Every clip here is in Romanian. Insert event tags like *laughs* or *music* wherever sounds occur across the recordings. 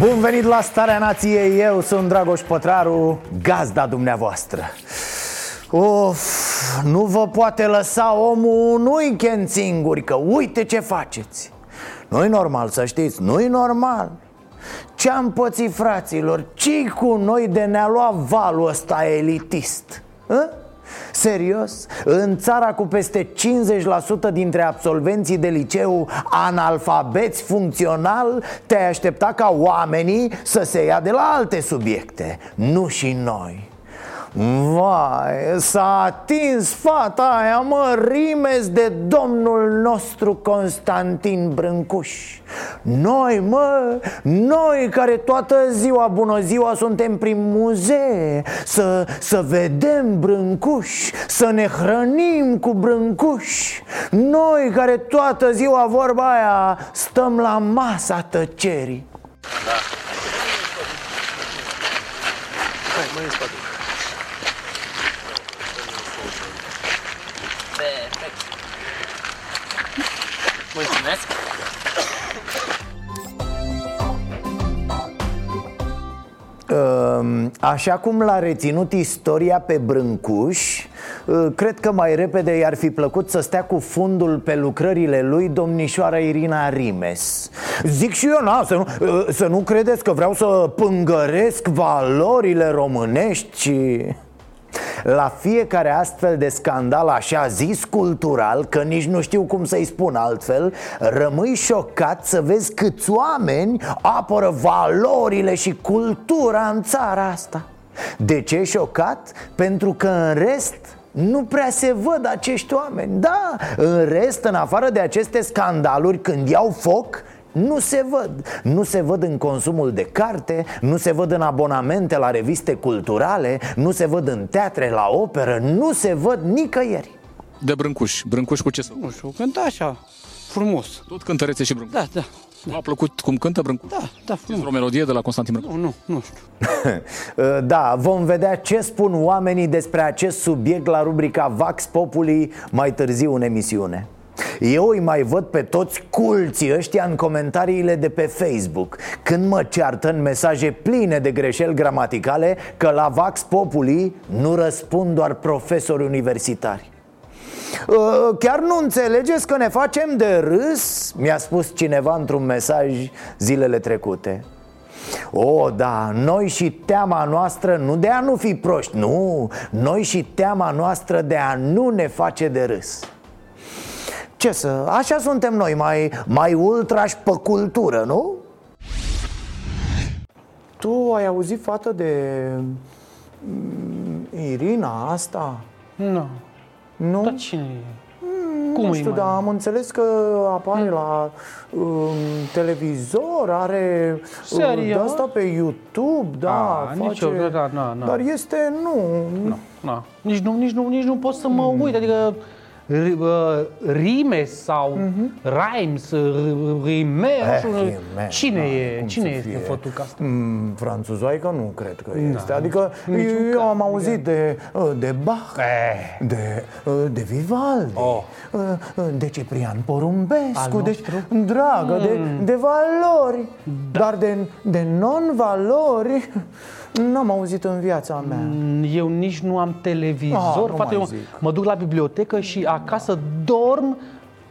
Bun venit la Starea Nației, eu sunt Dragoș Pătraru, gazda dumneavoastră Of, nu vă poate lăsa omul un weekend singuri, că uite ce faceți Nu-i normal să știți, nu-i normal Ce-am pățit fraților, ce cu noi de ne-a luat valul ăsta elitist? Hă? Serios? În țara cu peste 50% dintre absolvenții de liceu analfabeți funcțional Te-ai aștepta ca oamenii să se ia de la alte subiecte Nu și noi Vai, s-a atins fata aia, mă, rimes de domnul nostru Constantin Brâncuș. Noi, mă, noi care toată ziua, bună ziua, suntem prin muzee Să, să vedem Brâncuș, să ne hrănim cu Brâncuș. Noi care toată ziua, vorba aia, stăm la masa tăcerii. Perfect. Așa cum l-a reținut istoria pe Brâncuș eh, Cred că mai repede i-ar fi plăcut să stea cu fundul pe lucrările lui domnișoara Irina Rimes. Zic și eu, na, să nu, eh, să nu credeți că vreau să pângăresc valorile românești și... La fiecare astfel de scandal așa zis cultural Că nici nu știu cum să-i spun altfel Rămâi șocat să vezi câți oameni apără valorile și cultura în țara asta De ce șocat? Pentru că în rest nu prea se văd acești oameni Da, în rest, în afară de aceste scandaluri Când iau foc, nu se văd Nu se văd în consumul de carte Nu se văd în abonamente la reviste culturale Nu se văd în teatre, la operă Nu se văd nicăieri De Brâncuș. Brâncuș cu ce să... Nu știu, cânta așa, frumos. Tot cântărețe și Brâncuș. Da, da, V-a plăcut cum cântă Brâncuș? da, da, frumos. O melodie de la Constantin Brâncuș. Nu, nu, nu știu. *laughs* Da, vom vedea ce spun oamenii despre acest subiect la rubrica Vax Populi mai târziu în emisiune eu îi mai văd pe toți culții ăștia în comentariile de pe Facebook Când mă ceartă în mesaje pline de greșeli gramaticale Că la Vax Populi nu răspund doar profesori universitari. Uh, Chiar nu înțelegeți că ne facem de râs? Mi-a spus cineva într-un mesaj zilele trecute. O, da, noi și teama noastră nu de a nu fi proști, nu. Noi și teama noastră de a nu ne face de râs Ce să, așa suntem noi, mai, mai ultrași pe cultură, nu? Tu ai auzit, fată, de mm, Irina asta? Nu. Nu? Dar cine e? Cum nu îi știu, mai- dar am înțeles că apare la um, televizor, are uh, Serios? de asta pe YouTube, da, A, face... nici eu, da, da, da. Dar este, nu, Nu, nu. Nici nu, nici nu, nici nu pot să mă uit, adică ri- uh, rime sau rhymes, r- rimeș, nu știu, rimeș, cine da, e, cum cine să este fie? fătuca asta? Mm, franțuzoaică nu cred că este Da. Adică Niciun eu caz, am auzit de, uh, de Bach Eh. de, uh, de Vivaldi Oh. uh, uh, De Ciprian Porumbescu Al Deci, nostru? Mm. dragă, de, de valori Da. Dar de, de non-valori N-am auzit în viața mea Eu nici nu am Ah, televizor, nu frate, mai eu zic. mă duc la bibliotecă și acasă dorm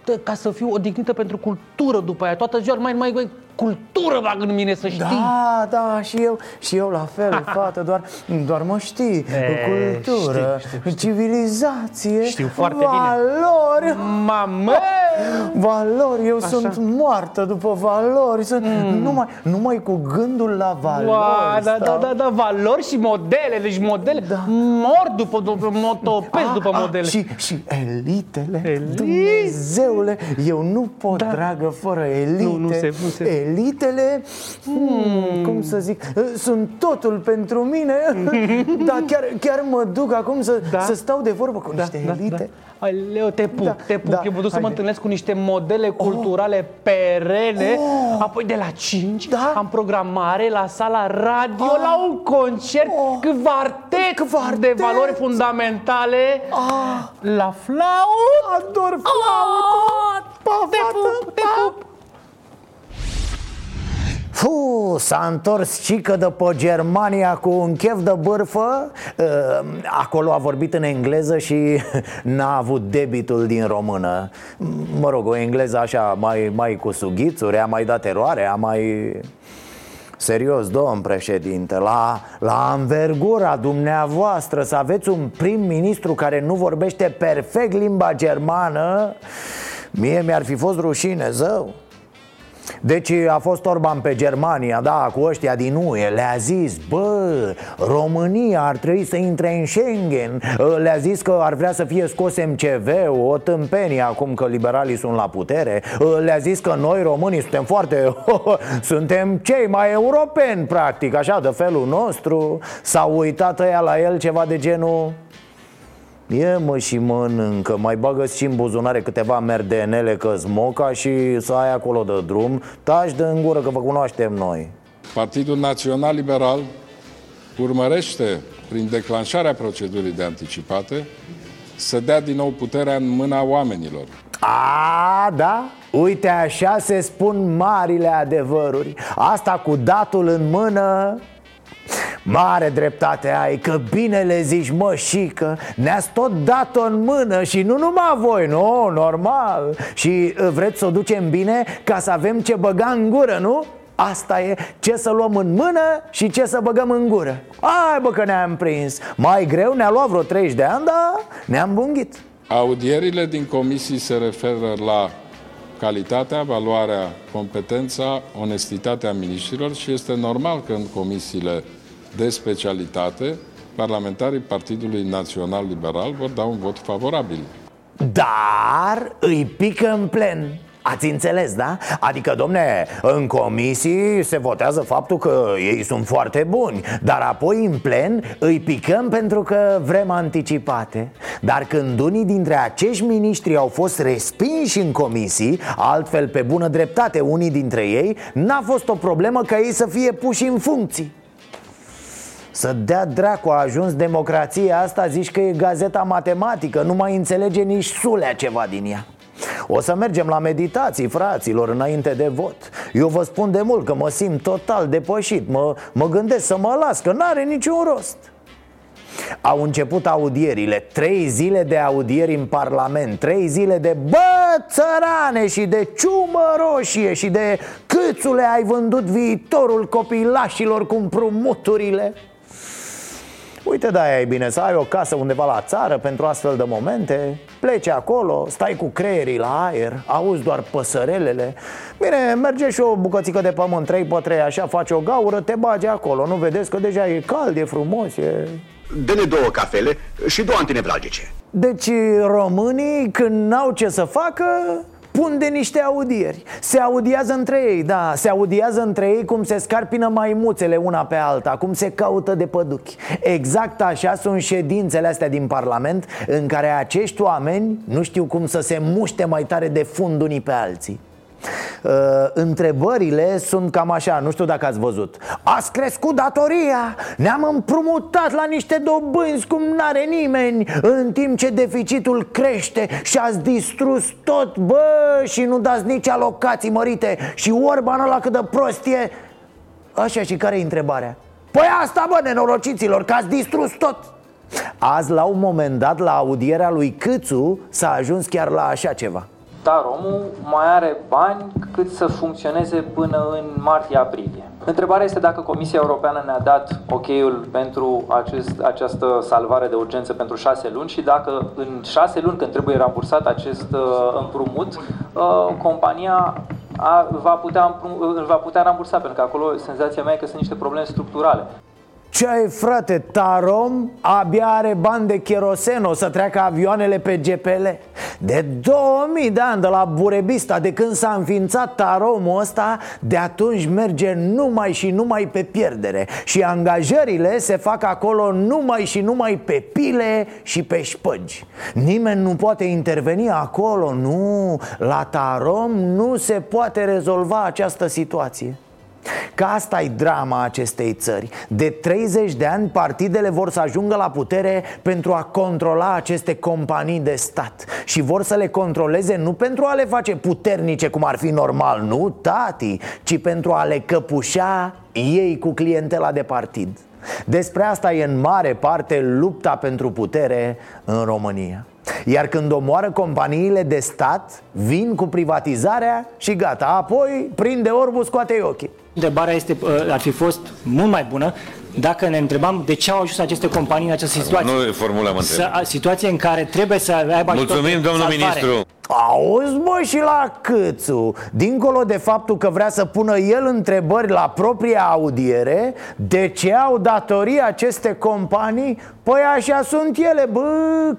t- ca să fiu odihnită pentru cultură după aia. Toată ziua mai, mai, mai cultură bag în mine, să știi. Da, da, și eu, și eu la fel, *laughs* fată, doar, doar mă știi, cultură, știu, știu, știu. civilizație, Știu foarte bine. valori. Mamă! *laughs* Valori, eu sunt moartă după valori sunt... numai, numai cu gândul la valori Ua, da, da, stau. da, da, valori și modele, deci modele da. mor după, după motopezi Ah, după ah, modele. Și, și elitele Elite. Dumnezeule, eu nu pot, da. dragă, fără elite Nu, nu se- nu se- Elitele, hmm, cum să zic, sunt totul pentru mine *laughs* Dar chiar, chiar mă duc acum să, Da. să stau de vorbă cu niște elite Aleu, te pup, Da, te pup. da, Eu mă duc să mă haide. întâlnesc cu niște modele culturale perene. Oh. Apoi de la 5 Da. am programare la sala radio la un concert Oh. quartet, Quartet. de valori fundamentale la flaut. Ador flaut Pa, Te fată, pup, te pa. pup. Fu, s-a întors cică de pe Germania cu un chef de bârfă. Uh, Acolo a vorbit în engleză și *laughs* n-a avut debitul din română. Mă rog, o engleză așa mai, mai cu sughițuri, a mai dat eroare, a mai... Serios, domn președinte, la, la învergura dumneavoastră să aveți un prim-ministru care nu vorbește perfect limba germană Mie mi-ar fi fost rușine, zău deci a fost Orban pe Germania, da, cu ăștia din UE Le-a zis, bă, România ar trebui să intre în Schengen. Le-a zis că ar vrea să fie scos MCV O tâmpenie acum că liberalii sunt la putere. Le-a zis că noi românii suntem foarte *laughs* Suntem cei mai europeni, practic, așa, de felul nostru. S-au uitat ăia la el ceva de genul Ie mă și mănâncă, mai bagă și în buzunare câteva merdenele că moca și să ai acolo de drum Taci de în gură că vă cunoaștem noi Partidul Național Liberal urmărește, prin declanșarea procedurii de anticipate, să dea din nou puterea în mâna oamenilor. A, da? Uite așa se spun marile adevăruri Asta cu datul în mână Mare dreptate ai, că bine le zici mășică Ne-ați tot dat-o în mână și nu numai voi, nu, normal. Și uh, vreți să o ducem bine ca să avem ce băga în gură, nu? Asta e ce să luăm în mână și ce să băgăm în gură. Hai bă că ne-am prins. Mai greu ne-a luat vreo 30 de ani, dar ne-am bunghit Audierile din comisii se referă la calitatea, valoarea, competența, onestitatea miniștrilor și este normal că în comisiile de specialitate parlamentarii Partidului Național Liberal vor da un vot favorabil. Dar îi pică în plen Ați înțeles, da? Adică, domne, în comisii se votează faptul că ei sunt foarte buni Dar apoi în plen îi picăm pentru că vrem anticipate Dar când unii dintre acești miniștri au fost respinși în comisii Altfel, pe bună dreptate, unii dintre ei N-a fost o problemă ca ei să fie puși în funcții să dea dracu, a ajuns democrația asta Zici că e gazeta matematică Nu mai înțelege nici sulea ceva din ea. O să mergem la meditații, fraților, înainte de vot. Eu vă spun de mult că mă simt total depășit Mă, mă gândesc să mă las, că n-are niciun rost. Au început audierile, trei zile de audieri în Parlament Trei zile de bă, țărane și de ciumă roșie Și de câțule ai vândut viitorul copilașilor cu împrumuturile Uite, da, e bine să ai o casă undeva la țară pentru astfel de momente. Pleci acolo, stai cu creierii la aer, auzi doar păsărelele. Bine, merge și o bucățică de pământ 3 pe 3 așa, faci o gaură, te bagi acolo. Nu vedeți că deja e cald, e frumos, e... Dă-ne două cafele și două antinevralgice. Deci românii când n-au ce să facă pun de niște audieri. Se audiază între ei, da, se audiază între ei cum se scarpină maimuțele una pe alta Cum se caută de păduchi. Exact așa sunt ședințele astea din Parlament În care acești oameni nu știu cum să se muște mai tare de fund unii pe alții. Uh, întrebările sunt cam așa, nu știu dacă ați văzut. Ați crescut datoria, ne-am împrumutat la niște dobânzi cum n-are nimeni În timp ce deficitul crește și ați distrus tot, bă, și nu dați nici alocații mărite. Și Orban ăla cât de prost e. Așa, și care e întrebarea? Păi asta, bă, nenorociților, că ați distrus tot. Azi, la un moment dat, la audierea lui Câțu, s-a ajuns chiar la așa ceva Taromul mai are bani cât să funcționeze până în martie-aprilie. Întrebarea este dacă Comisia Europeană ne-a dat ok-ul pentru acest, această salvare de urgență pentru șase luni și dacă în șase luni când trebuie rambursat acest uh, împrumut, uh, compania a, va, putea, îl va putea rambursa, pentru că acolo senzația mea e că sunt niște probleme structurale. Ce ai frate, Tarom? Abia are bani de cherosen O să treacă avioanele pe GPL De 2000 de ani de la Burebista De când s-a înființat Taromul ăsta De atunci merge numai și numai pe pierdere. Și angajările se fac acolo numai și numai pe pile și pe șpăgi. Nimeni nu poate interveni acolo, nu. La Tarom nu se poate rezolva această situație Că asta e drama acestei țări. De 30 de ani partidele vor să ajungă la putere pentru a controla aceste companii de stat. Și vor să le controleze nu pentru a le face puternice cum ar fi normal, nu, tati Ci pentru a le căpușa ei cu clientela de partid. Despre asta e în mare parte lupta pentru putere în România iar când omoară companiile de stat, vin cu privatizarea și gata Apoi prinde orbul, scoate ochii Întrebarea este, uh, ar fi fost mult mai bună dacă ne întrebam de ce au ajuns aceste companii în această situație. Nu formulăm întrebare. Situație în care trebuie să aibă Mulțumim, domnul salvare. ministru. Auzi, bă, și la Câțu? Dincolo de faptul că vrea să pună el întrebări la propria audiere De ce au datorii aceste companii? Păi așa sunt ele, bă,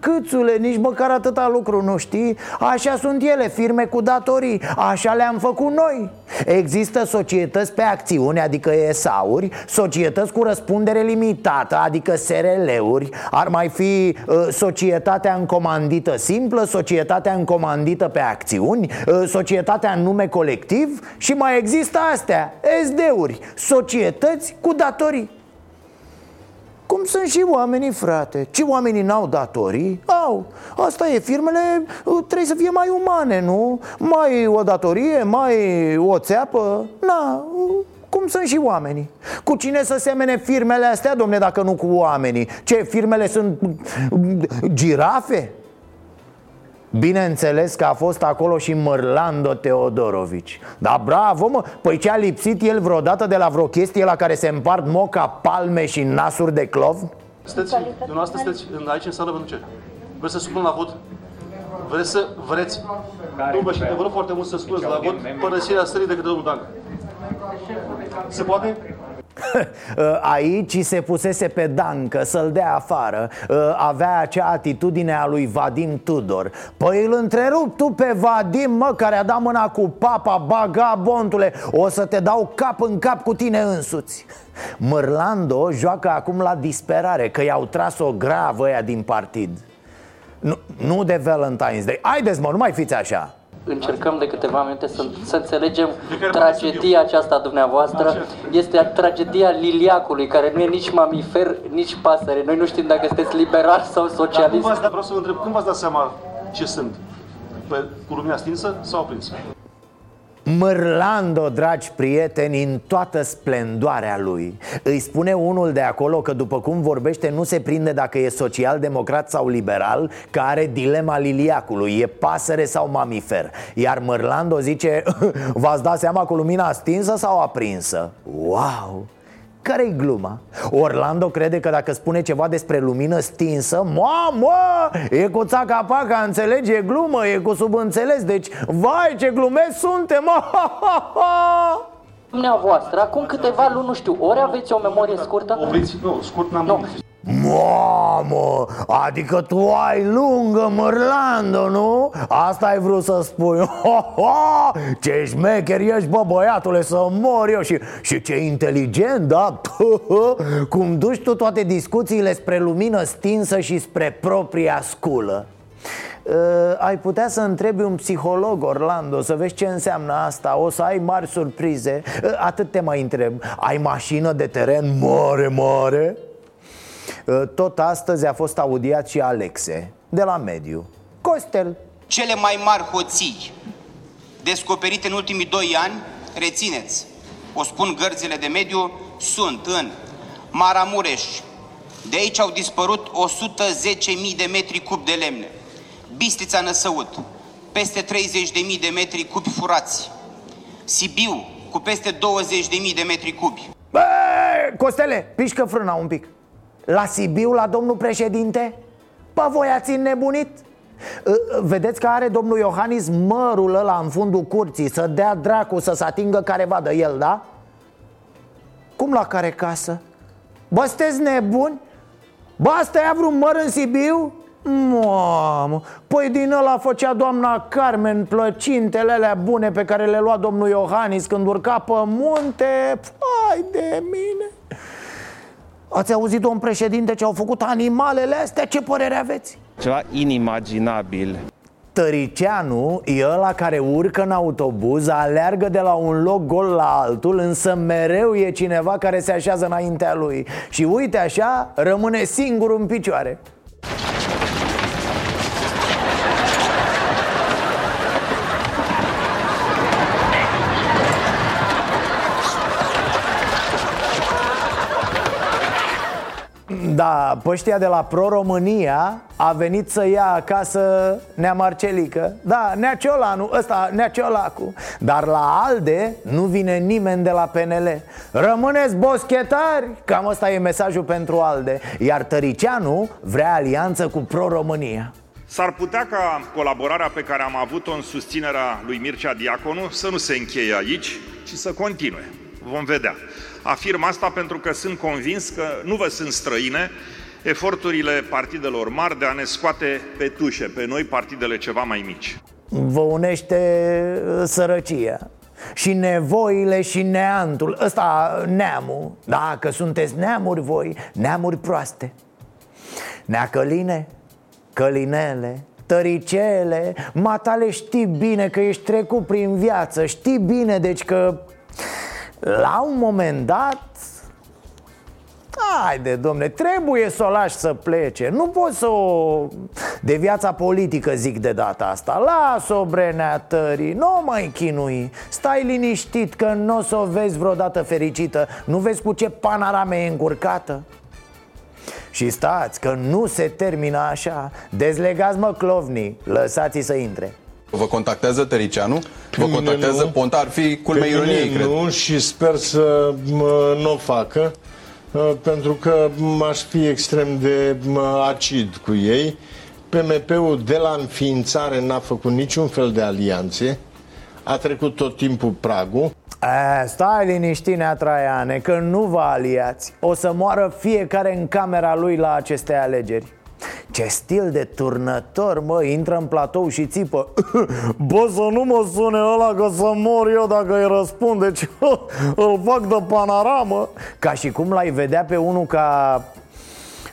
Câțule, nici măcar atâta lucru nu știi. Așa sunt ele, firme cu datorii, așa le-am făcut noi. Există societăți pe acțiune, adică ESA-uri Societăți cu răspundere limitată, adică SRL-uri Ar mai fi uh, societatea încomandită simplă, societatea încomandită comandită pe acțiuni, ă, societatea în nume colectiv și mai există astea, SD-uri, societăți cu datorii. Cum sunt și oamenii, frate Ce oamenii n-au datorii? Au, asta e, firmele ă, trebuie să fie mai umane, nu? Mai o datorie, mai o țeapă Na, cum sunt și oamenii Cu cine să semene firmele astea, domne, dacă nu cu oamenii? Ce, firmele sunt girafe? Bineînțeles că a fost acolo și Mărlando Teodorovici Da, bravo, mă! Păi ce a lipsit el vreodată de la vreo chestie la care se împart moca, palme și nasuri de clov? Sunteți, dumneavoastră sunteți aici în sală pentru ce? Vreți să supun la vot? Vreți să, vreți? Nu, vă, vă rog foarte mult să spuneți la vot părăsirea stării de către domnul Dan. Se poate? *laughs* Aici se pusese pe dancă să-l dea afară. Avea acea atitudine a lui Vadim Tudor. Păi îl întrerup tu pe Vadim, mă, care a dat mâna cu papa. Bagabontule O să te dau cap în cap cu tine însuți. Mărlando joacă acum la disperare Că i-au tras o gravă ăia din partid. Nu, nu de Valentine's Day. Haideți mă, nu mai fiți așa încercăm de câteva minute să, să înțelegem tragedia aceasta a dumneavoastră. Așa. Este tragedia liliacului, care nu e nici mamifer, nici pasăre. Noi nu știm dacă sunteți liberal sau socialist. Dar cum vreau să vă întreb, cum v-ați dat seama ce sunt? Pe, cu lumina stinsă sau aprinsă? Mărlando, dragi prieteni, în toată splendoarea lui Îi spune unul de acolo că după cum vorbește nu se prinde dacă e social-democrat sau liberal Că are dilema liliacului, e pasăre sau mamifer Iar Mărlando zice, *laughs* v-ați dat seama cu lumina stinsă sau aprinsă? Wow! Care-i gluma? Orlando crede că dacă spune ceva despre lumină stinsă Mamă, e cu țaca-paca, înțelege, e glumă, e cu subînțeles Deci, vai ce glumesc suntem Dumneavoastră, acum câteva luni, nu știu, ori aveți o memorie scurtă? Opriți, nu, scurt n-am nu. Mamă, adică tu ai lungă Mărlando, nu? Asta ai vrut să spui ho, *laughs* ho, Ce șmecher ești, bă, băiatule, să mor eu și, și ce inteligent, da? *laughs* Cum duci tu toate discuțiile spre lumină stinsă și spre propria sculă Uh, ai putea să întrebi un psiholog, Orlando, să vezi ce înseamnă asta O să ai mari surprize uh, Atât te mai întreb Ai mașină de teren mare, mare? Ă, tot astăzi a fost audiat și Alexe, de la mediu Costel Cele mai mari hoții descoperite în ultimii doi ani, rețineți, o spun gărzile de mediu, sunt în Maramureș. De aici au dispărut 110.000 de metri cub de lemne. Bistrița Năsăut, peste 30.000 de metri cubi furați. Sibiu, cu peste 20.000 de metri cubi. Bă, Costele, pișcă frâna un pic La Sibiu, la domnul președinte? Bă, voi ați nebunit? Vedeți că are domnul Iohannis mărul ăla în fundul curții Să dea dracu să se atingă care vadă el, da? Cum la care casă? Bă, sunteți nebuni? Bă, asta i-a vreun măr în Sibiu? Mamă, păi din ăla făcea doamna Carmen plăcintele alea bune pe care le lua domnul Iohannis când urca pe munte Fai de mine Ați auzit, domn președinte, ce au făcut animalele astea? Ce părere aveți? Ceva inimaginabil Tăricianu e ăla care urcă în autobuz, aleargă de la un loc gol la altul Însă mereu e cineva care se așează înaintea lui Și uite așa, rămâne singur în picioare Da, păștia de la Pro-România a venit să ia acasă Nea Marcelică. Da, Nea Ciolanu, ăsta, Nea Ciolacu. Dar la ALDE nu vine nimeni de la PNL Rămâneți boschetari! Cam ăsta e mesajul pentru ALDE. Iar Tăricianu vrea alianță cu Pro-România S-ar putea ca colaborarea pe care am avut-o în susținerea lui Mircea Diaconu să nu se încheie aici, ci să continue. Vom vedea. Afirm asta pentru că sunt convins că nu vă sunt străine eforturile partidelor mari de a ne scoate pe tușe, pe noi partidele ceva mai mici. Vă unește uh, sărăcia și nevoile și neantul. Ăsta neamul. Dacă sunteți neamuri voi, neamuri proaste. Nea Căline, Călinele, tăricele. Matale știi bine că ești trecut prin viață. Știi bine deci că la un moment dat Haide, domne, trebuie să o lași să plece. Nu poți să o... De viața politică zic de data asta. Las-o, brenea tării, nu mai chinui. Stai liniștit că nu o să o vezi vreodată fericită. Nu vezi cu ce panorame e încurcată? Și stați, că nu se termină așa. Dezlegați mă clovnii, lăsați-i să intre Vă contactează Tăricianu? Vă contactează nu. Ponta? Ar fi culmea ironiei, cred. Nu, și sper să nu o facă uh, pentru că aș fi extrem de acid cu ei. PMP-ul de la înființare n-a făcut niciun fel de alianțe, a trecut tot timpul pragul. A, stai liniștit, Nea Traiane, că nu vă aliați O să moară fiecare în camera lui la aceste alegeri ce stil de turnător, mă, intră în platou și țipă. *laughs* Bă, să nu mă sune ăla că să mor eu dacă îi răspunde Ce *laughs* îl fac de panoramă. Ca și cum l-ai vedea pe unul ca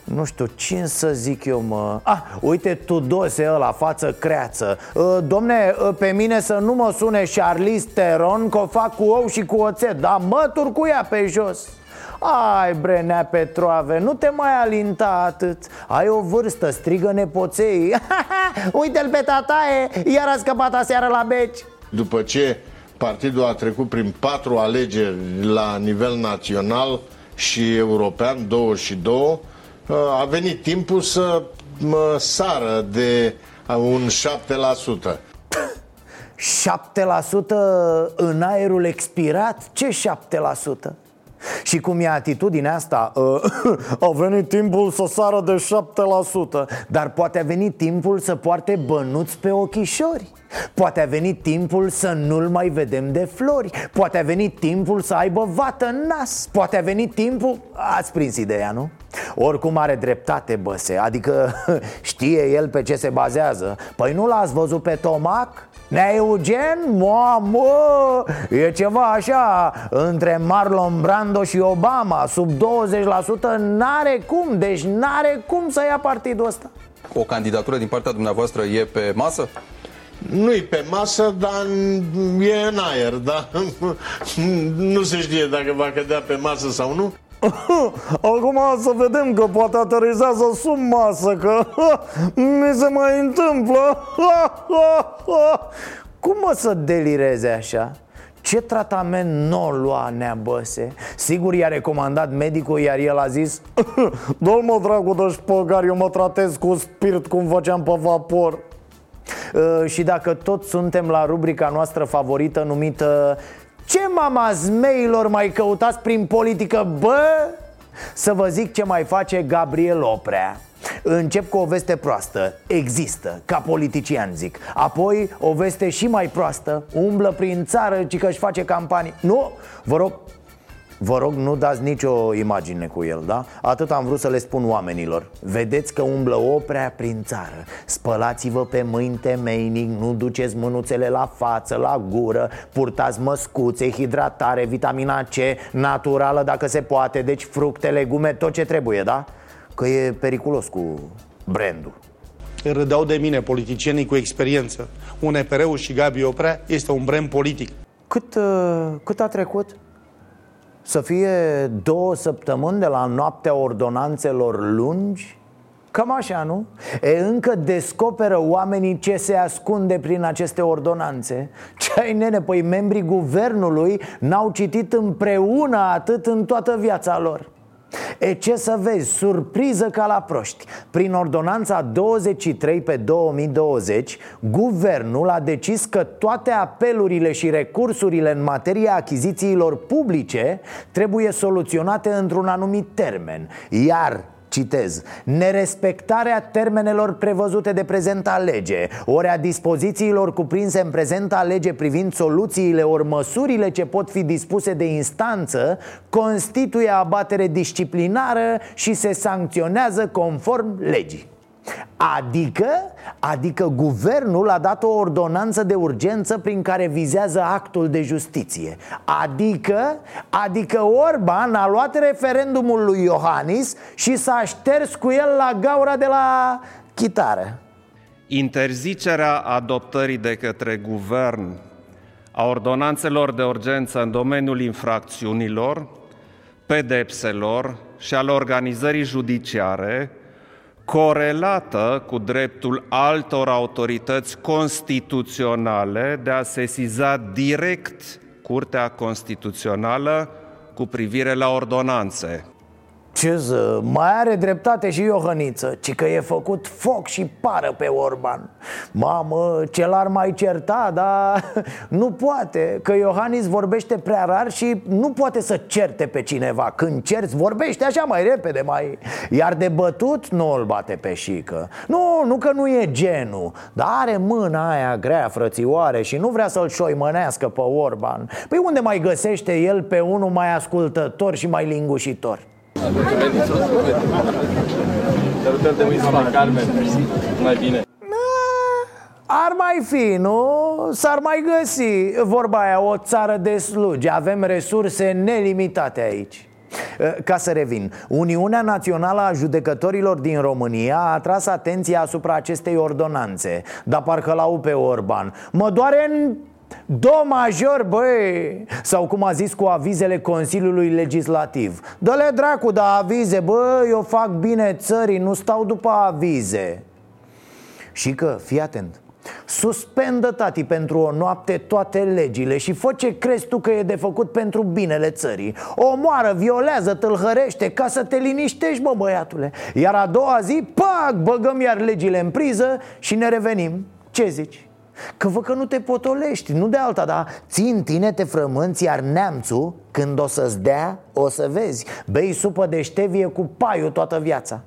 nu știu, ce să zic eu, mă? Ah, uite, Tudose ăla, față creață. Uh, Domne, uh, pe mine să nu mă sune Charlize Theron Că o fac cu ou și cu oțet. Dar mă turcuia pe jos ai, Brenea Petroave, nu te mai alinta atât Ai o vârstă, strigă nepoței *laughs* Uite-l pe tataie, iar a scăpat aseară la beci După ce partidul a trecut prin patru alegeri la nivel național și european, 22 a venit timpul să mă sară de un 7%. 7% *laughs* în aerul expirat? Ce 7%? Și cum e atitudinea asta? *coughs* Uh, A venit timpul să sară de 7% Dar poate a venit timpul să poarte bănuți pe ochișori Poate a venit timpul să nu-l mai vedem de flori Poate a venit timpul să aibă vată în nas Poate a venit timpul... Ați prins ideea, nu? Oricum are dreptate Băse Adică *laughs* știe el pe ce se bazează Păi nu l-ați văzut pe Tomac? Nea Eugen? Mamă, e ceva așa Între Marlon Brando și Obama Sub 20% N-are cum, deci n-are cum să ia partidul ăsta O candidatură din partea dumneavoastră e pe masă? Nu e pe masă, dar e în aer, da? *laughs* Nu se știe dacă va cădea pe masă sau nu. *laughs* Acum să vedem că poate aterizează sub masă Că *laughs* mi se mai întâmplă Cum mă să delireze așa? Ce tratament nu o lua neabăse? Sigur i-a recomandat medicul, iar el a zis Dol mă dracu de șpăgar, eu mă tratez cu spirit cum făceam pe vapor Uh, Și dacă tot suntem la rubrica noastră favorită numită Ce mama zmeilor mai căutați prin politică, bă? Să vă zic ce mai face Gabriel Oprea. Încep cu o veste proastă. Există, ca politician zic. Apoi o veste și mai proastă. Umblă prin țară, ci că își face campanii. Nu, vă rog, Vă rog, nu dați nicio imagine cu el, da? Atât am vrut să le spun oamenilor Vedeți că umblă oprea prin țară Spălați-vă pe mâini temeinic Nu duceți mânuțele la față, la gură Purtați măscuțe, hidratare, vitamina C Naturală dacă se poate Deci fructe, legume, tot ce trebuie, da? Că e periculos cu brandul Râdeau de mine politicienii cu experiență. UNPR-ul și Gabi Oprea este un brand politic. Cât, uh, cât a trecut? Să fie două săptămâni de la noaptea ordonanțelor lungi? Cam așa, nu? E, încă descoperă oamenii ce se ascunde prin aceste ordonanțe *laughs* Ce ai, nene, păi membrii guvernului n-au citit împreună atât în toată viața lor E ce să vezi, surpriză ca la proști. Prin ordonanța 23 pe 2020 Guvernul a decis că toate apelurile și recursurile în materia achizițiilor publice Trebuie soluționate într-un anumit termen. Iar Citez Nerespectarea termenelor prevăzute de prezenta lege Ori a dispozițiilor cuprinse în prezenta lege privind soluțiile ori măsurile ce pot fi dispuse de instanță Constituie abatere disciplinară și se sancționează conform legii Adică, adică guvernul a dat o ordonanță de urgență prin care vizează actul de justiție. Adică, adică Orban a luat referendumul lui Iohannis și s-a șters cu el la gaura de la chitară. Interzicerea adoptării de către guvern a ordonanțelor de urgență în domeniul infracțiunilor, pedepselor și al organizării judiciare corelată cu dreptul altor autorități constituționale de a sesiza direct Curtea Constituțională cu privire la ordonanțe. Ce să, mai are dreptate și Iohăniță Ci că e făcut foc și pară pe Orban. Mamă, ce l-ar mai certa, dar *laughs* nu poate Că Iohannis vorbește prea rar și nu poate să certe pe cineva. Când cerți, vorbește așa mai repede mai... Iar de bătut nu îl bate pe șică. Nu, nu că nu e genul Dar are mâna aia grea, frățioare Și nu vrea să-l șoimănească pe Orban. Păi unde mai găsește el pe unul mai ascultător și mai lingușitor? Salutări de mâini la Carmen. Mai bine. Ar mai fi, nu? S-ar mai găsi Vorba aia, o țară de slugi Avem resurse nelimitate aici ca să revin, Uniunea Națională a Judecătorilor din România a atras atenția asupra acestei ordonanțe Dar parcă l-au pe Orban Mă doare în Do major, băi Sau cum a zis cu avizele Consiliului Legislativ. Dă-le dracu, da avize, bă, eu fac bine țării, nu stau după avize. Și că, fii atent Suspendă, tati, pentru o noapte toate legile și fă ce crezi tu că e de făcut pentru binele țării. Omoară, violează, tâlhărește ca să te liniștești, bă, băiatule. Iar a doua zi, pac, băgăm iar legile în priză și ne revenim. Ce zici? Că vă că nu te potolești, nu de alta, dar țin tine, te frămânți, iar neamțul, când o să-ți dea, o să vezi Bei supă de ștevie cu paiul toată viața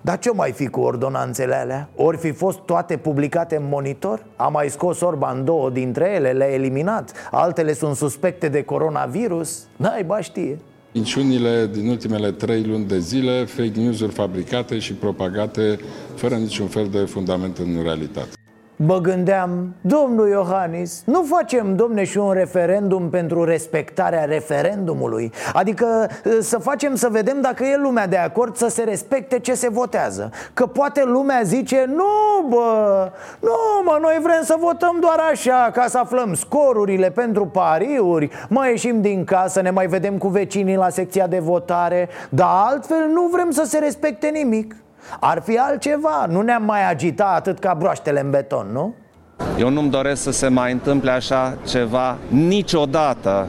dar ce mai fi cu ordonanțele alea? Ori fi fost toate publicate în monitor? A mai scos Orban două dintre ele, le-a eliminat Altele sunt suspecte de coronavirus? N-ai știe Minciunile din ultimele trei luni de zile, fake news-uri fabricate și propagate fără niciun fel de fundament în realitate. Mă gândeam, domnul Iohannis, nu facem, domne, și un referendum pentru respectarea referendumului. Adică să facem să vedem dacă e lumea de acord să se respecte ce se votează. Că poate lumea zice, nu bă, nu mă, noi vrem să votăm doar așa ca să aflăm scorurile pentru pariuri. Mai ieșim din casă, ne mai vedem cu vecinii la secția de votare Dar altfel nu vrem să se respecte nimic ar fi altceva, nu ne-am mai agita atât ca broaștele în beton, nu? Eu nu-mi doresc să se mai întâmple așa ceva niciodată.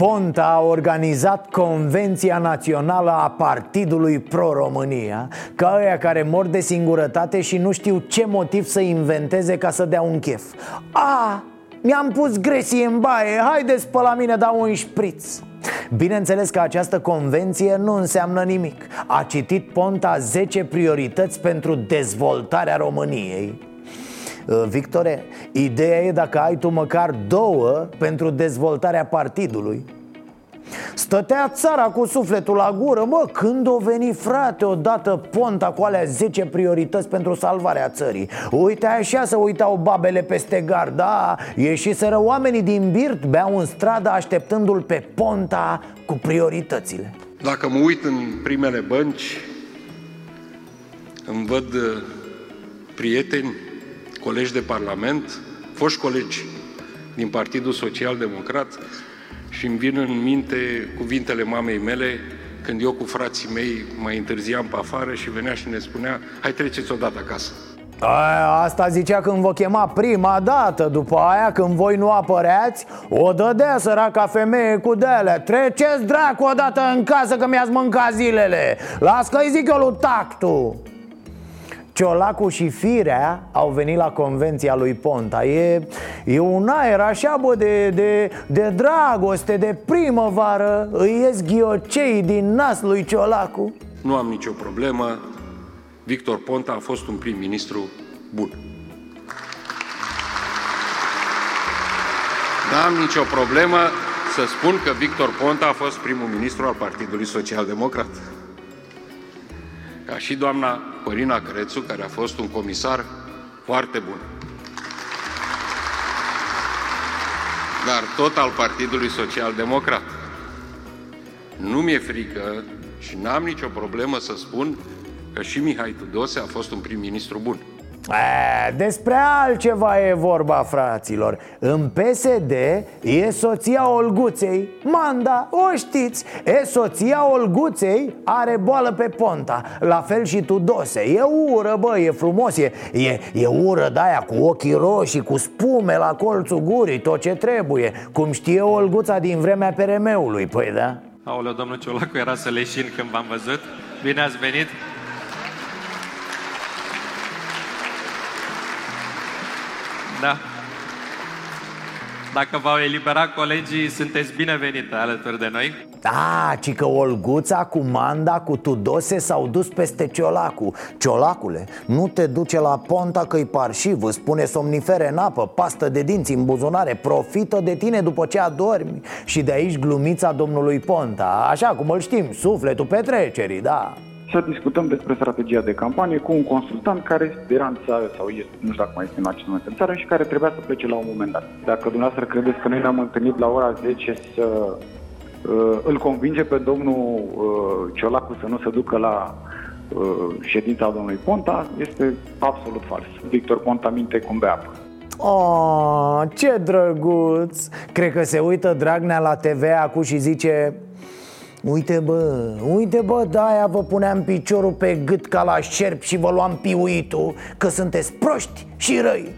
Ponta a organizat Convenția Națională a Partidului Pro-România Ca ăia care mor de singurătate și nu știu ce motiv să inventeze ca să dea un chef. A, mi-am pus gresie în baie, haideți pe la mine dau un șpriț. Bineînțeles că această convenție nu înseamnă nimic. A citit Ponta 10 priorități pentru dezvoltarea României. Uh, Victore, ideea e dacă ai tu măcar două pentru dezvoltarea partidului. Stătea țara cu sufletul la gură Mă, când o veni frate odată Ponta cu alea 10 priorități pentru salvarea țării? Uite așa să uitau babele peste gard Da, ieșiseră oamenii din Birt Beau în stradă așteptându-l pe Ponta cu prioritățile. Dacă mă uit în primele bănci Îmi văd uh, prieteni colegi de Parlament, foști colegi din Partidul Social Democrat și îmi vin în minte cuvintele mamei mele când eu cu frații mei mai întârziam pe afară și venea și ne spunea hai treceți odată acasă. Aia, asta zicea când vă chema prima dată După aia când voi nu apăreați O dădea săraca femeie cu dele Treceți dracu odată în casă că mi-ați mâncat zilele Las că-i zic eu lui tactu Ciolacu și Firea au venit la convenția lui Ponta. E, e un aer așa, bă, de, de, de dragoste, de primăvară Îi ies ghiocei din nas lui Ciolacu. Nu am nicio problemă. Victor Ponta a fost un prim-ministru bun. N-am nicio problemă să spun că Victor Ponta a fost primul ministru al Partidului Social Democrat ca și doamna Corina Crețu, care a fost un comisar foarte bun. Dar tot al Partidului Social Democrat. Nu mi-e frică și n-am nicio problemă să spun că și Mihai Tudose a fost un prim-ministru bun. A, despre altceva e vorba, fraților. În PSD e soția Olguței Manda, o știți? E soția Olguței are boală pe ponta. La fel și Tudose. E ură, bă, e frumos E, e, e ură de-aia cu ochii roșii Cu spume la colțul gurii Tot ce trebuie. Cum știe Olguța din vremea PRM-ului Păi da. Aoleu, domnul Ciolacu era să leșin când v-am văzut. Bine ați venit Da. Dacă v-au eliberat colegii, sunteți binevenite alături de noi. Da, ci că Olguța cu Manda, cu Tudose s-au dus peste Ciolacu Ciolacule, nu te duce la Ponta că-i parșiv Îți spune somnifere în apă, pastă de dinți în buzunare Profită de tine după ce adormi Și de aici glumița domnului Ponta Așa cum îl știm, sufletul petrecerii, da să discutăm despre strategia de campanie cu un consultant care era în țară sau este, nu știu dacă mai este în acest moment în țară și care trebuia să plece la un moment dat. Dacă dumneavoastră credeți că noi ne-am întâlnit la ora 10 să uh, îl convinge pe domnul uh, Ciolacu să nu se ducă la uh, ședința domnului Ponta, este absolut fals. Victor Ponta minte cum bea apă. Oh, ce drăguț! Cred că se uită Dragnea la TV acum și zice Uite bă, uite bă, de-aia vă puneam piciorul pe gât ca la șerp și vă luam piuitul Că sunteți proști și răi.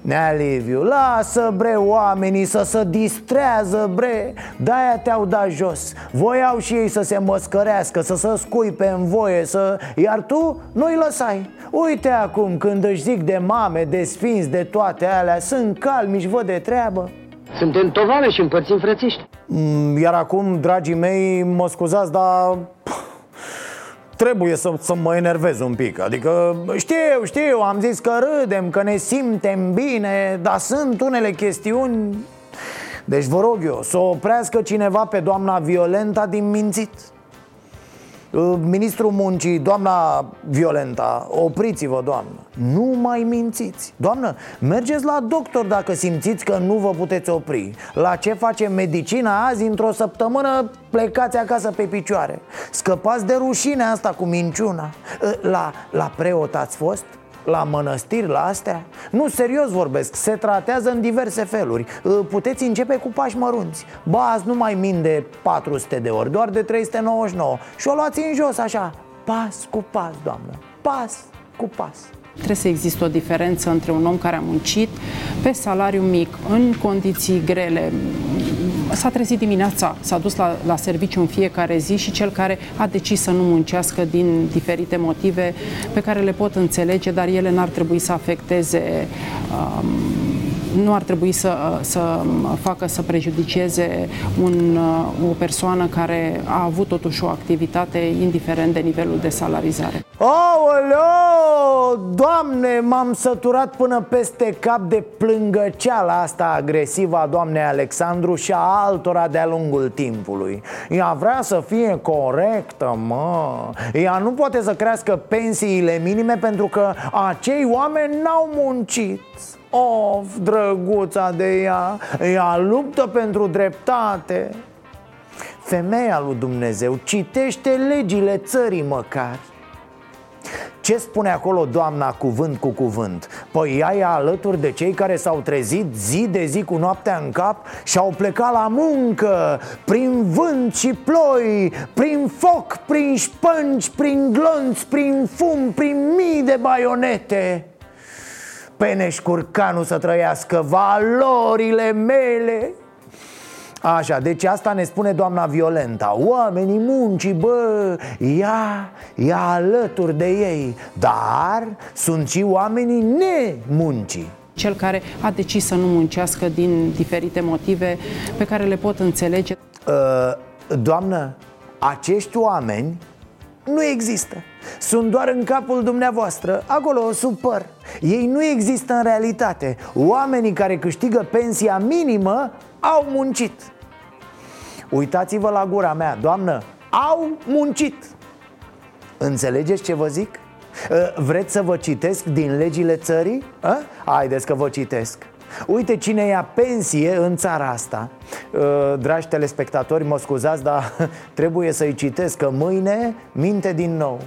Nea Liviu, lasă bre oamenii să se distrează bre. De-aia te-au dat jos. Voiau și ei să se măscărească, să se scuipe în voie să... Iar tu nu-i lăsai. Uite acum când își zic de mame, de sfinți, de toate alea Sunt calmi și văd de treabă suntem tovale și împărțim frățiști. Mm, Iar acum, dragii mei, mă scuzați, dar trebuie să, să mă enervez un pic. Adică știu, știu, am zis că râdem, că ne simtem bine Dar sunt unele chestiuni. Deci vă rog eu, să oprească cineva pe doamna Violenta din mințit. Uh, Ministrul muncii, doamna Violenta, opriți-vă, doamnă. Nu mai mințiți. Doamnă, mergeți la doctor dacă simțiți că nu vă puteți opri. La ce face medicina azi, într-o săptămână plecați acasă pe picioare. Scăpați de rușine asta cu minciuna. Uh, La, la preot ați fost? La mănăstiri, la astea? Nu, serios vorbesc, se tratează în diverse feluri. Uh, Puteți începe cu pași mărunți. Ba, azi nu mai min de 400 de ori, doar de 399 Și o luați în jos așa, pas cu pas, doamnă. Pas cu pas. Trebuie să existe o diferență între un om care a muncit pe salariu mic, în condiții grele, s-a trezit dimineața, s-a dus la, la serviciu în fiecare zi și cel care a decis să nu muncească din diferite motive pe care le pot înțelege, dar ele n-ar trebui să afecteze um, nu ar trebui să, să facă să prejudicieze un, o persoană care a avut totuși o activitate indiferent de nivelul de salarizare. Aoleo! Doamne, m-am săturat până peste cap de plângăceala asta agresivă a doamnei Alexandru și a altora de-a lungul timpului Ea vrea să fie corectă, mă Ea nu poate să crească pensiile minime pentru că acei oameni n-au muncit Of, drăguța de ea Ea luptă pentru dreptate. Femeia lui Dumnezeu citește legile țării măcar. Ce spune acolo doamna cuvânt cu cuvânt? Păi ea e alături de cei care s-au trezit zi de zi cu noaptea în cap și au plecat la muncă Prin vânt și ploi, prin foc, prin șpânci, prin glonți, prin fum, prin mii de baionete Peneș curcanul să trăiască valorile mele. Așa, deci asta ne spune doamna Violenta. Oamenii muncii, bă, ea, ea alături de ei. Dar sunt și oamenii nemuncii. Cel care a decis să nu muncească din diferite motive pe care le pot înțelege. Uh, doamnă, acești oameni nu există Sunt doar în capul dumneavoastră, acolo sub păr Ei nu există în realitate Oamenii care câștigă pensia minimă au muncit Uitați-vă la gura mea, doamnă, au muncit Înțelegeți ce vă zic? Ă, vreți să vă citesc din legile țării? A? Haideți că vă citesc Uite cine ia pensie în țara asta. Ă, Dragi telespectatori, mă scuzați, dar *laughs* trebuie să-i citesc Că mâine minte din nou.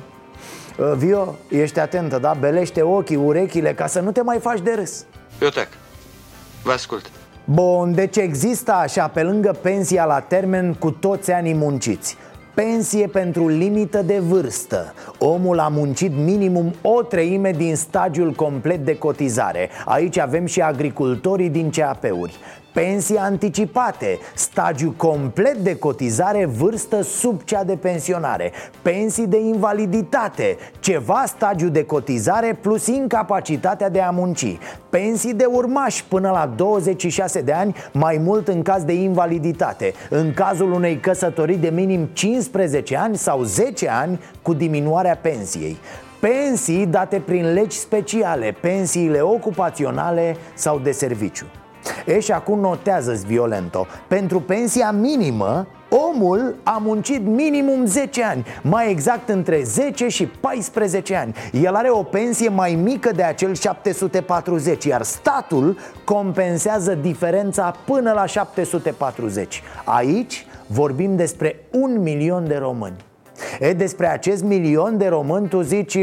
Ă, Vio, ești atentă, da? Belește ochii, urechile Ca să nu te mai faci de râs. Eu tac, vă ascult. Bun, deci există așa, pe lângă pensia la termen cu toți anii munciți Pensie pentru limită de vârstă. Omul a muncit minimum o treime din stagiul complet de cotizare. Aici avem și agricultorii din CAP-uri Pensii anticipate, stagiu complet de cotizare, vârstă sub cea de pensionare Pensii de invaliditate, ceva stagiu de cotizare plus incapacitatea de a munci Pensii de urmași până la 26 de ani, mai mult în caz de invaliditate În cazul unei căsătorii de minim 15 ani sau 10 ani cu diminuarea pensiei Pensii date prin legi speciale, pensiile ocupaționale sau de serviciu Eș și acum notează-ți Violento. Pentru pensia minimă Omul a muncit minimum 10 ani Mai exact între 10 și 14 ani. El are o pensie mai mică de acel 740 Iar statul compensează diferența până la 740 Aici vorbim despre un milion de români. E, despre acest milion de români tu zici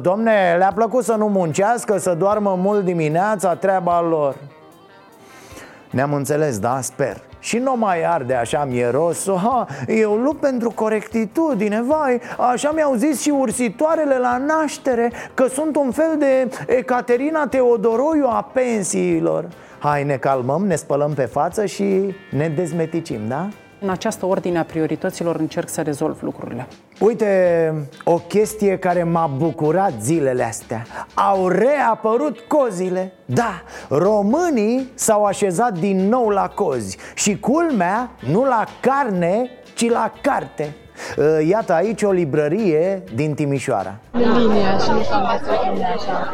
Domne, le-a plăcut să nu muncească, să doarmă mult dimineața, treaba lor ne-am înțeles, da? Sper și nu mai arde așa mieros ha, Eu lupt pentru corectitudine, vai Așa mi-au zis și ursitoarele la naștere Că sunt un fel de Ecaterina Teodoroiu a pensiilor Hai, ne calmăm, ne spălăm pe față și ne dezmeticim, da? În această ordine a priorităților încerc să rezolv lucrurile. Uite, o chestie care m-a bucurat zilele astea. Au reapărut cozile. Da, românii s-au așezat din nou la cozi Și culmea, nu la carne, ci la carte. Iată aici o librărie din Timișoara. Linia și nu așa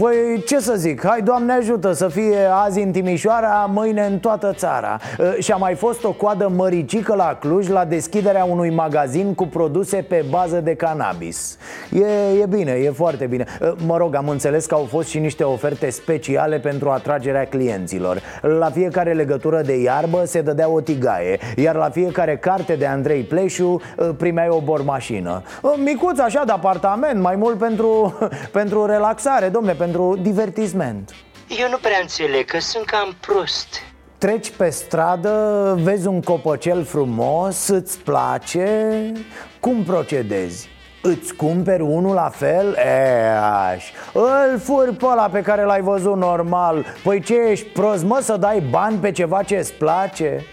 Păi ce să zic, hai Doamne ajută să fie azi în Timișoara, mâine în toată țara. Și a mai fost o coadă măricică la Cluj la deschiderea unui magazin cu produse pe bază de cannabis. E, e bine, e foarte bine. Mă rog, am înțeles că au fost și niște oferte speciale pentru atragerea clienților. La fiecare legătură de iarbă se dădea o tigaie Iar la fiecare carte de Andrei Pleșu primeai o bormașină. Micuț așa de apartament, mai mult pentru, *laughs* pentru relaxare, domne, pentru divertisment Eu nu prea înțeleg, că sunt cam prost Treci pe stradă, vezi un copăcel frumos, îți place, cum procedezi? Îți cumperi unul la fel? E, aș Îl furi pe ăla pe care l-ai văzut normal Păi ce ești prost, mă, să dai bani pe ceva ce îți place?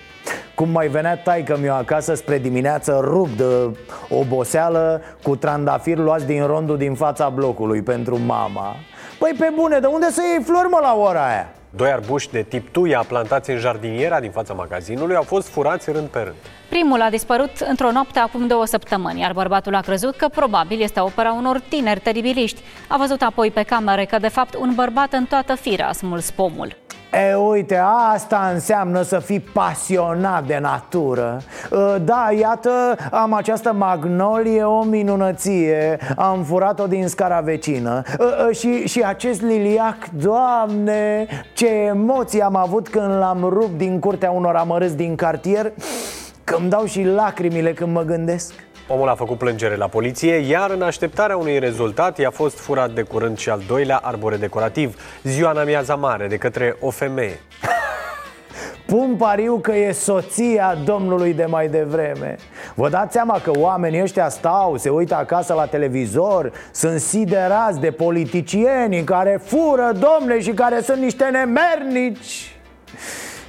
Cum mai venea taică mi acasă spre dimineață rup de oboseală Cu trandafiri luați din rondul din fața blocului pentru mama Păi pe bune, de unde să iei flori mă la ora aia? Doi arbuși de tip tuia plantați în jardiniera din fața magazinului au fost furați rând pe rând. Primul a dispărut într-o noapte acum două săptămâni, iar bărbatul a crezut că probabil este opera unor tineri teribiliști. A văzut apoi pe camere că de fapt un bărbat în toată firea a smuls pomul. E, uite, asta înseamnă să fii pasionat de natură. Da, iată, am această magnolie, o minunăție. Am furat-o din scara vecină. Și, și acest liliac, doamne, ce emoții am avut când l-am rupt din curtea unor amărâți din cartier Că îmi dau și lacrimile când mă gândesc Omul a făcut plângere la poliție, iar în așteptarea unui rezultat i-a fost furat de curând și al doilea arbore decorativ, ziua în amiaza mare, de către o femeie. Pun pariu că e soția domnului de mai devreme Vă dați seama că oamenii ăștia stau, se uită acasă la televizor Sunt siderați de politicieni care fură, domne, și care sunt niște nemernici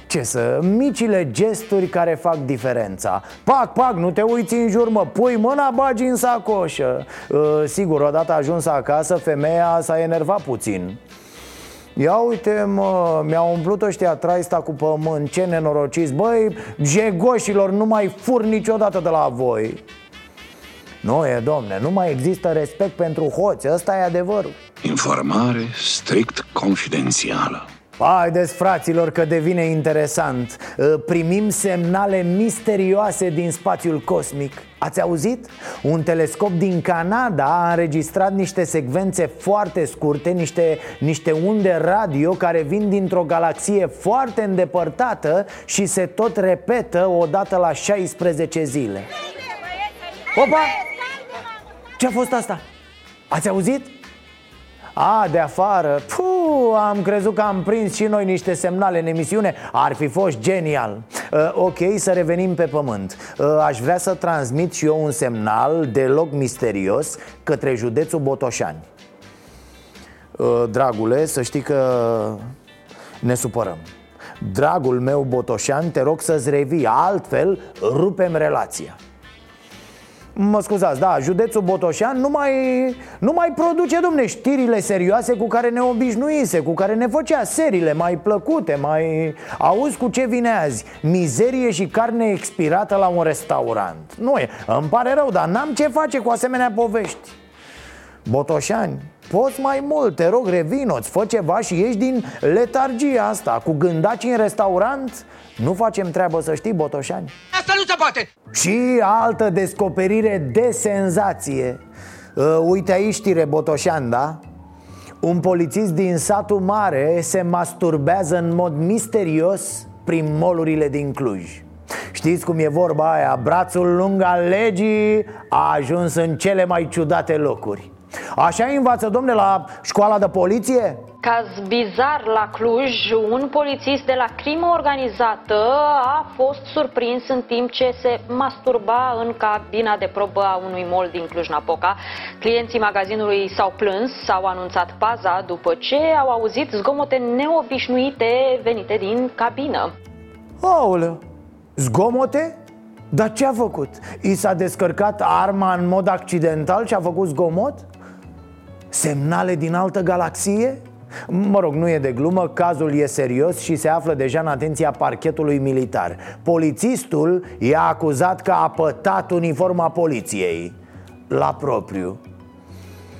ce să, micile gesturi care fac diferența. Pac, pac, nu te uiți în jur, mă, pui mâna, bagi în sacoșă. Uh, Sigur, odată ajuns acasă, femeia s-a enervat puțin. Ia uite mă, mi-au umplut ăștia traista cu pământ, ce nenorociți. Băi, jegoșilor, nu mai fur niciodată de la voi. Nu e, domne, nu mai există respect pentru hoți, ăsta e adevărul. Informare strict confidențială Haideți, fraților, că devine interesant Primim semnale misterioase din spațiul cosmic Ați auzit? Un telescop din Canada a înregistrat niște secvențe foarte scurte Niște, niște unde radio care vin dintr-o galaxie foarte îndepărtată Și se tot repetă odată la 16 zile Opa! Ce-a fost asta? Ați auzit? A, de afară. Puh, am crezut că am prins și noi niște semnale în emisiune. Ar fi fost genial. Uh, Ok, să revenim pe pământ. Uh, Aș vrea să transmit și eu un semnal deloc misterios Către județul Botoșani. Uh, Dragule, să știi că ne supărăm. Dragul meu Botoșan, te rog să-ți revii. Altfel rupem relația Mă scuzați, da, județul Botoșan nu mai, nu mai produce, domne, știrile serioase cu care ne obișnuise Cu care ne făcea serile mai plăcute, mai... Auzi cu ce vine azi? Mizerie și carne expirată la un restaurant Nu e, îmi pare rău, dar n-am ce face cu asemenea povești Botoșani, poți mai mult, te rog, revinoți, fă ceva și ieși din letargia asta Cu gândaci în restaurant, nu facem treabă să știi, Botoșani Asta nu se poate! Și altă descoperire de senzație uh, Uite aici știre Botoșan, da? Un polițist din satul mare se masturbează în mod misterios prin molurile din Cluj Știți cum e vorba aia? Brațul lung al legii a ajuns în cele mai ciudate locuri Așa învață, domne, la școala de poliție? Caz bizar la Cluj, un polițist de la crimă organizată a fost surprins în timp ce se masturba în cabina de probă a unui mall din Cluj-Napoca. Clienții magazinului s-au plâns, s-au anunțat paza după ce au auzit zgomote neobișnuite venite din cabină. Aoleu, zgomote? Dar ce a făcut? I s-a descărcat arma în mod accidental și a făcut zgomot? Semnale din altă galaxie? Mă rog, nu e de glumă, cazul e serios și se află deja în atenția parchetului militar. Polițistul i-a acuzat că a pătat uniforma poliției. La propriu.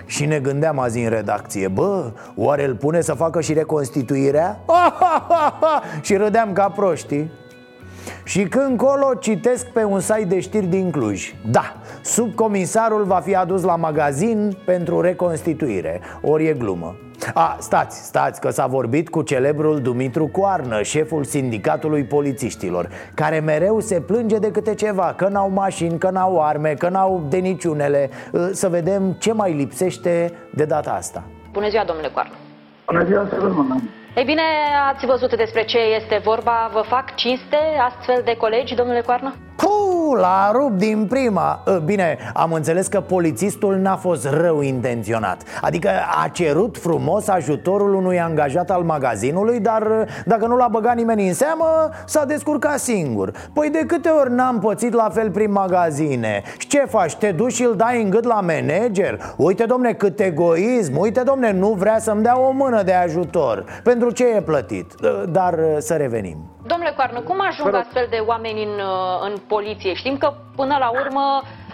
Și ne gândeam azi în redacție Bă, oare îl pune să facă și reconstituirea? *laughs* și râdeam ca proștii și când colo citesc pe un site de știri din Cluj. Da, subcomisarul va fi adus la magazin pentru reconstituire. Ori e glumă. A, stați, stați că s-a vorbit cu celebrul Dumitru Coarnă, șeful sindicatului polițiștilor Care mereu se plânge de câte ceva Că n-au mașini, că n-au arme, că n-au de niciunele Să vedem ce mai lipsește de data asta. Bună ziua, domnule Coarnă. Bună ziua, să Ei bine, ați văzut despre ce este vorba. Vă fac cinste astfel de colegi, domnule Coarnă? Puh, la rup din prima Ă, Bine, am înțeles că polițistul n-a fost rău intenționat Adică a cerut frumos ajutorul unui angajat al magazinului Dar ă, dacă nu l-a băgat nimeni în seamă, s-a descurcat singur Păi de câte ori n-am pățit la fel prin magazine? Și ce faci? Te duci și îl dai în gât la manager? Uite domne, cât egoism Uite domne, nu vrea să-mi dea o mână de ajutor Pentru ce e plătit? Ă, Dar ă, să revenim Domnule Coarnă, cum ajung astfel de oameni în, uh, în poliție? Știm că până la urmă uh,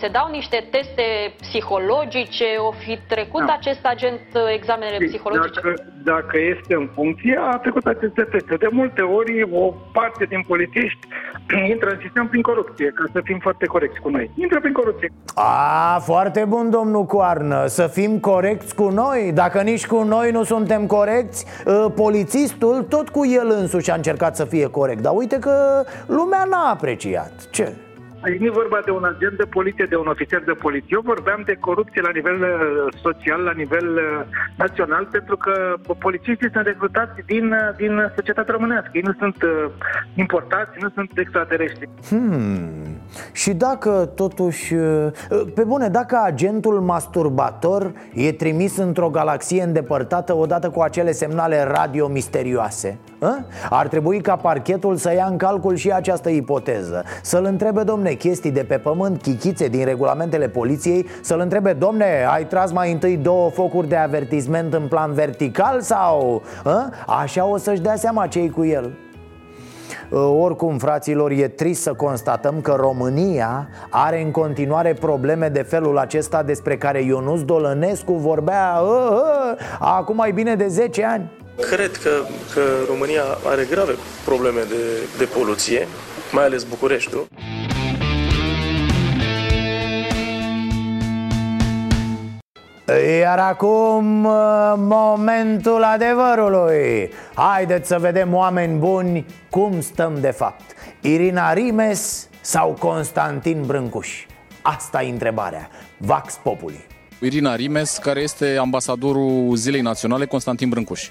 se dau niște teste psihologice, o fi trecut Da. acest agent uh, examenele psihologice? Dacă, dacă este în funcție, a trecut aceste teste. De multe ori, o parte din polițiști *clears throat* intră în sistem prin corupție, ca să fim foarte corecți cu noi. Intră prin corupție. A, foarte bun, domnul Coarnă Să fim corecți cu noi Dacă nici cu noi nu suntem corecți ă, Polițistul tot cu el însuși a încercat să fie corect Dar uite că lumea n-a apreciat Ce? Aici nu e vorba de un agent de poliție, de un ofițer de poliție. Eu vorbeam de corupție la nivel uh, social, la nivel uh, național, pentru că polițiștii sunt recrutați din, uh, din societatea românească. Ei nu sunt uh, importați, nu sunt extraterestri. Hmm. Și dacă totuși ă, Pe bune, dacă agentul masturbator E trimis într-o galaxie îndepărtată Odată cu acele semnale radio misterioase ă? Ar trebui ca parchetul să ia în calcul și această ipoteză Să-l întrebe, domne, chestii de pe pământ Chichițe din regulamentele poliției Să-l întrebe, domne, ai tras mai întâi două focuri de avertisment în plan vertical sau... Ă? Așa o să-și dea seama cei cu el Uh, Oricum, fraților, e trist să constatăm că România are în continuare probleme de felul acesta despre care Ionuț Dolănescu vorbea uh, uh, acum mai bine de 10 ani. Cred că, că România are grave probleme de, de poluție, mai ales Bucureștiul. Iar acum uh, momentul adevărului Haideți să vedem oameni buni cum stăm de fapt Irina Rimes sau Constantin Brâncuș? Asta e întrebarea Vax Populi Irina Rimes, care este ambasadorul Zilei Naționale, Constantin Brâncuș.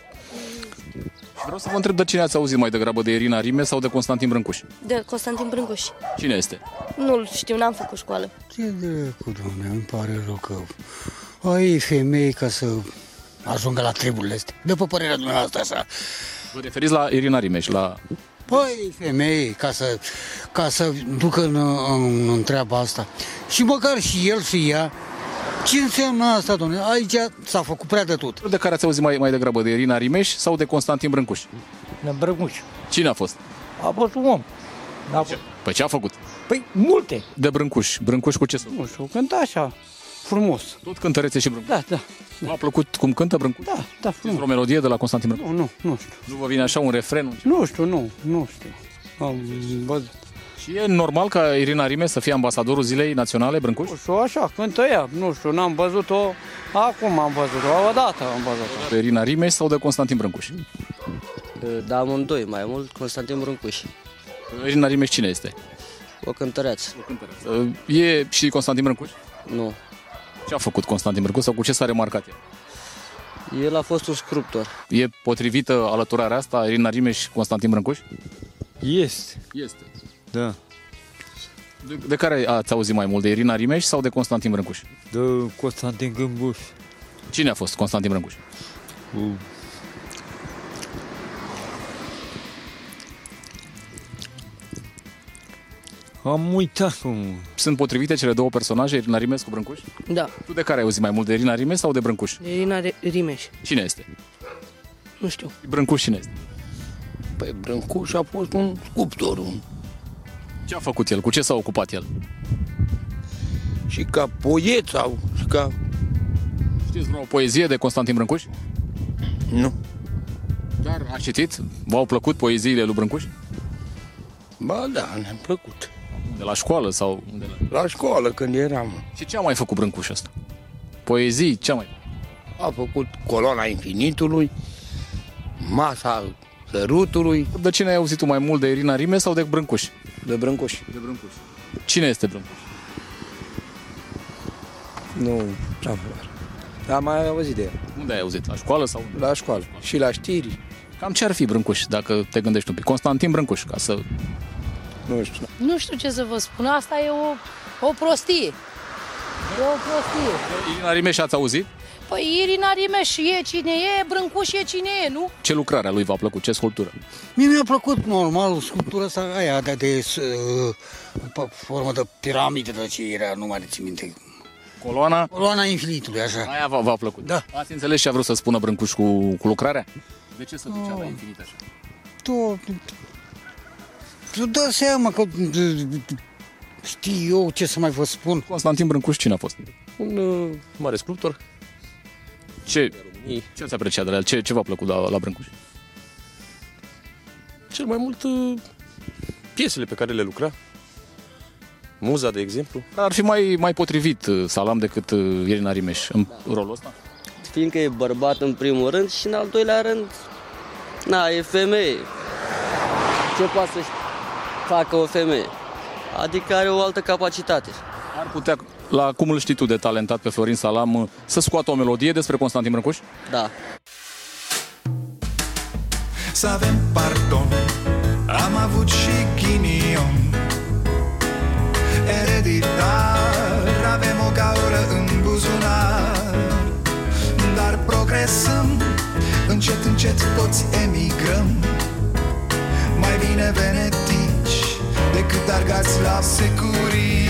Și vreau să vă întreb de cine ați auzit mai degrabă, de Irina Rimes sau de Constantin Brâncuș? De Constantin Brâncuș. Cine este? Nu-l știu, n-am făcut școală. Ce cu doamne, îmi pare rău că ai femei ca să ajungă la treburile astea. După părerea dumneavoastră așa. Vă referiți la Irina Rimes, la... Păi, femei, ca să, ca să ducă în, în, în treaba asta. Și măcar și el și ea. Ce înseamnă asta, domnule? Aici s-a făcut prea de tot. De care ați auzit mai, mai degrabă, de Irina Rimes sau de Constantin Brâncuș? De Brâncuș. Cine a fost? A fost un om. A fost... Păi ce a făcut? Păi multe. De Brâncuș. Brâncuș cu ce să? Nu știu, cânta așa, frumos. Tot cântărețe și Brâncuș. Da, da. V-a plăcut cum cântă Brâncuș? Da, da, frumos. O melodie de la Constantin Brâncuș? Nu, nu, nu știu. Nu vă vine așa un refren? un- Nu știu, nu, nu știu. Am văzut. Și e normal ca Irina Rimes să fie ambasadorul Zilei Naționale Brâncuș? Nu știu, așa, cântă ea. Nu știu, n-am văzut-o. Acum am văzut-o, odată am văzut-o. De Irina Rimes sau de Constantin Brâncuș? Da, amândoi, mai mult Constantin Brâncuș. Irina Rimes cine este? O cântăreață. E și Constantin Brâncuș? Nu. Ce a făcut Constantin Brâncuș sau cu ce s-a remarcat el? El a fost un sculptor. E potrivită alăturarea asta, Irina Rimes și Constantin Brâncuș? Este. Este. Da. De, de care ați auzit mai mult, de Irina Rimes sau de Constantin Brâncuș? De Constantin Gâmbuș. Cine a fost Constantin Brâncuș? Am uitat cum. Sunt potrivite cele două personaje, Irina Rimes cu Brâncuș? Da. Tu de care ai auzit mai mult, de Irina Rimes sau de Brâncuș? Irina Re- Rimeș. Cine este? Nu știu. Brâncuș cine este? Păi Brâncuș a fost un sculptor. Un... Ce a făcut el? Cu ce s-a ocupat el? Și ca poet sau și ca... Știți vreo poezie de Constantin Brâncuș? Nu. Dar a citit? V-au plăcut poeziile lui Brâncuș? Ba da, ne-a plăcut. De la școală sau de la... La școală când eram. Și ce a mai făcut Brâncuș ăsta? Poezii, ce a mai A făcut coloana infinitului, masa sărutului. De cine ai auzit tu mai mult, de Irina Rimes sau de Brâncuș? De Brâncuș. De Brâncuș. Cine este Brâncuș? Nu, am Am mai auzit de ea. Unde ai auzit? La școală sau unde? La școală. Și la știri. Cam ce ar fi Brâncuș, dacă te gândești un pic? Constantin Brâncuș, ca să... Nu știu. Nu știu ce să vă spun, asta e o, o prostie. E o prostie. Irina Rimeș ați auzit? Păi Irina Rimeș e cine e, Brâncuș e cine e, nu? Ce lucrare a lui v-a plăcut? Ce sculptură? Mie mi-a plăcut normal sculptura asta aia de, de uh, pe formă de piramidă, de ce era, nu mai rețin minte. Coloana? Coloana infinitului, așa. Aia v-a, v-a plăcut? Da. Ați înțeles ce a vrut să spună Brâncuș cu, cu lucrarea? De ce să ducea Oh. la infinit așa? Tu, tu dă seama că știi eu ce să mai vă spun. Constantin Brâncuș cine a fost? Un uh, mare sculptor. Ce, ce ați apreciat de la el? Ce, ce v-a plăcut la, la Brâncuș? Cel mai mult uh, piesele pe care le lucra. Muza, de exemplu. Ar fi mai, mai potrivit uh, Salam decât uh, Irina Rimeș în rolul ăsta? Fiindcă e bărbat în primul rând și în al doilea rând, na, e femeie. Ce poate să facă o femeie? Adică are o altă capacitate. Ar putea, la cum îl știi tu de talentat pe Florin Salam, uh, să scoată o melodie despre Constantin Brâncuș? Da. Să avem pardon Am avut și ghinion Ereditar Avem o gaură în buzunar Dar progresăm Încet, încet toți emigrăm Mai bine venetici Decât argați la securii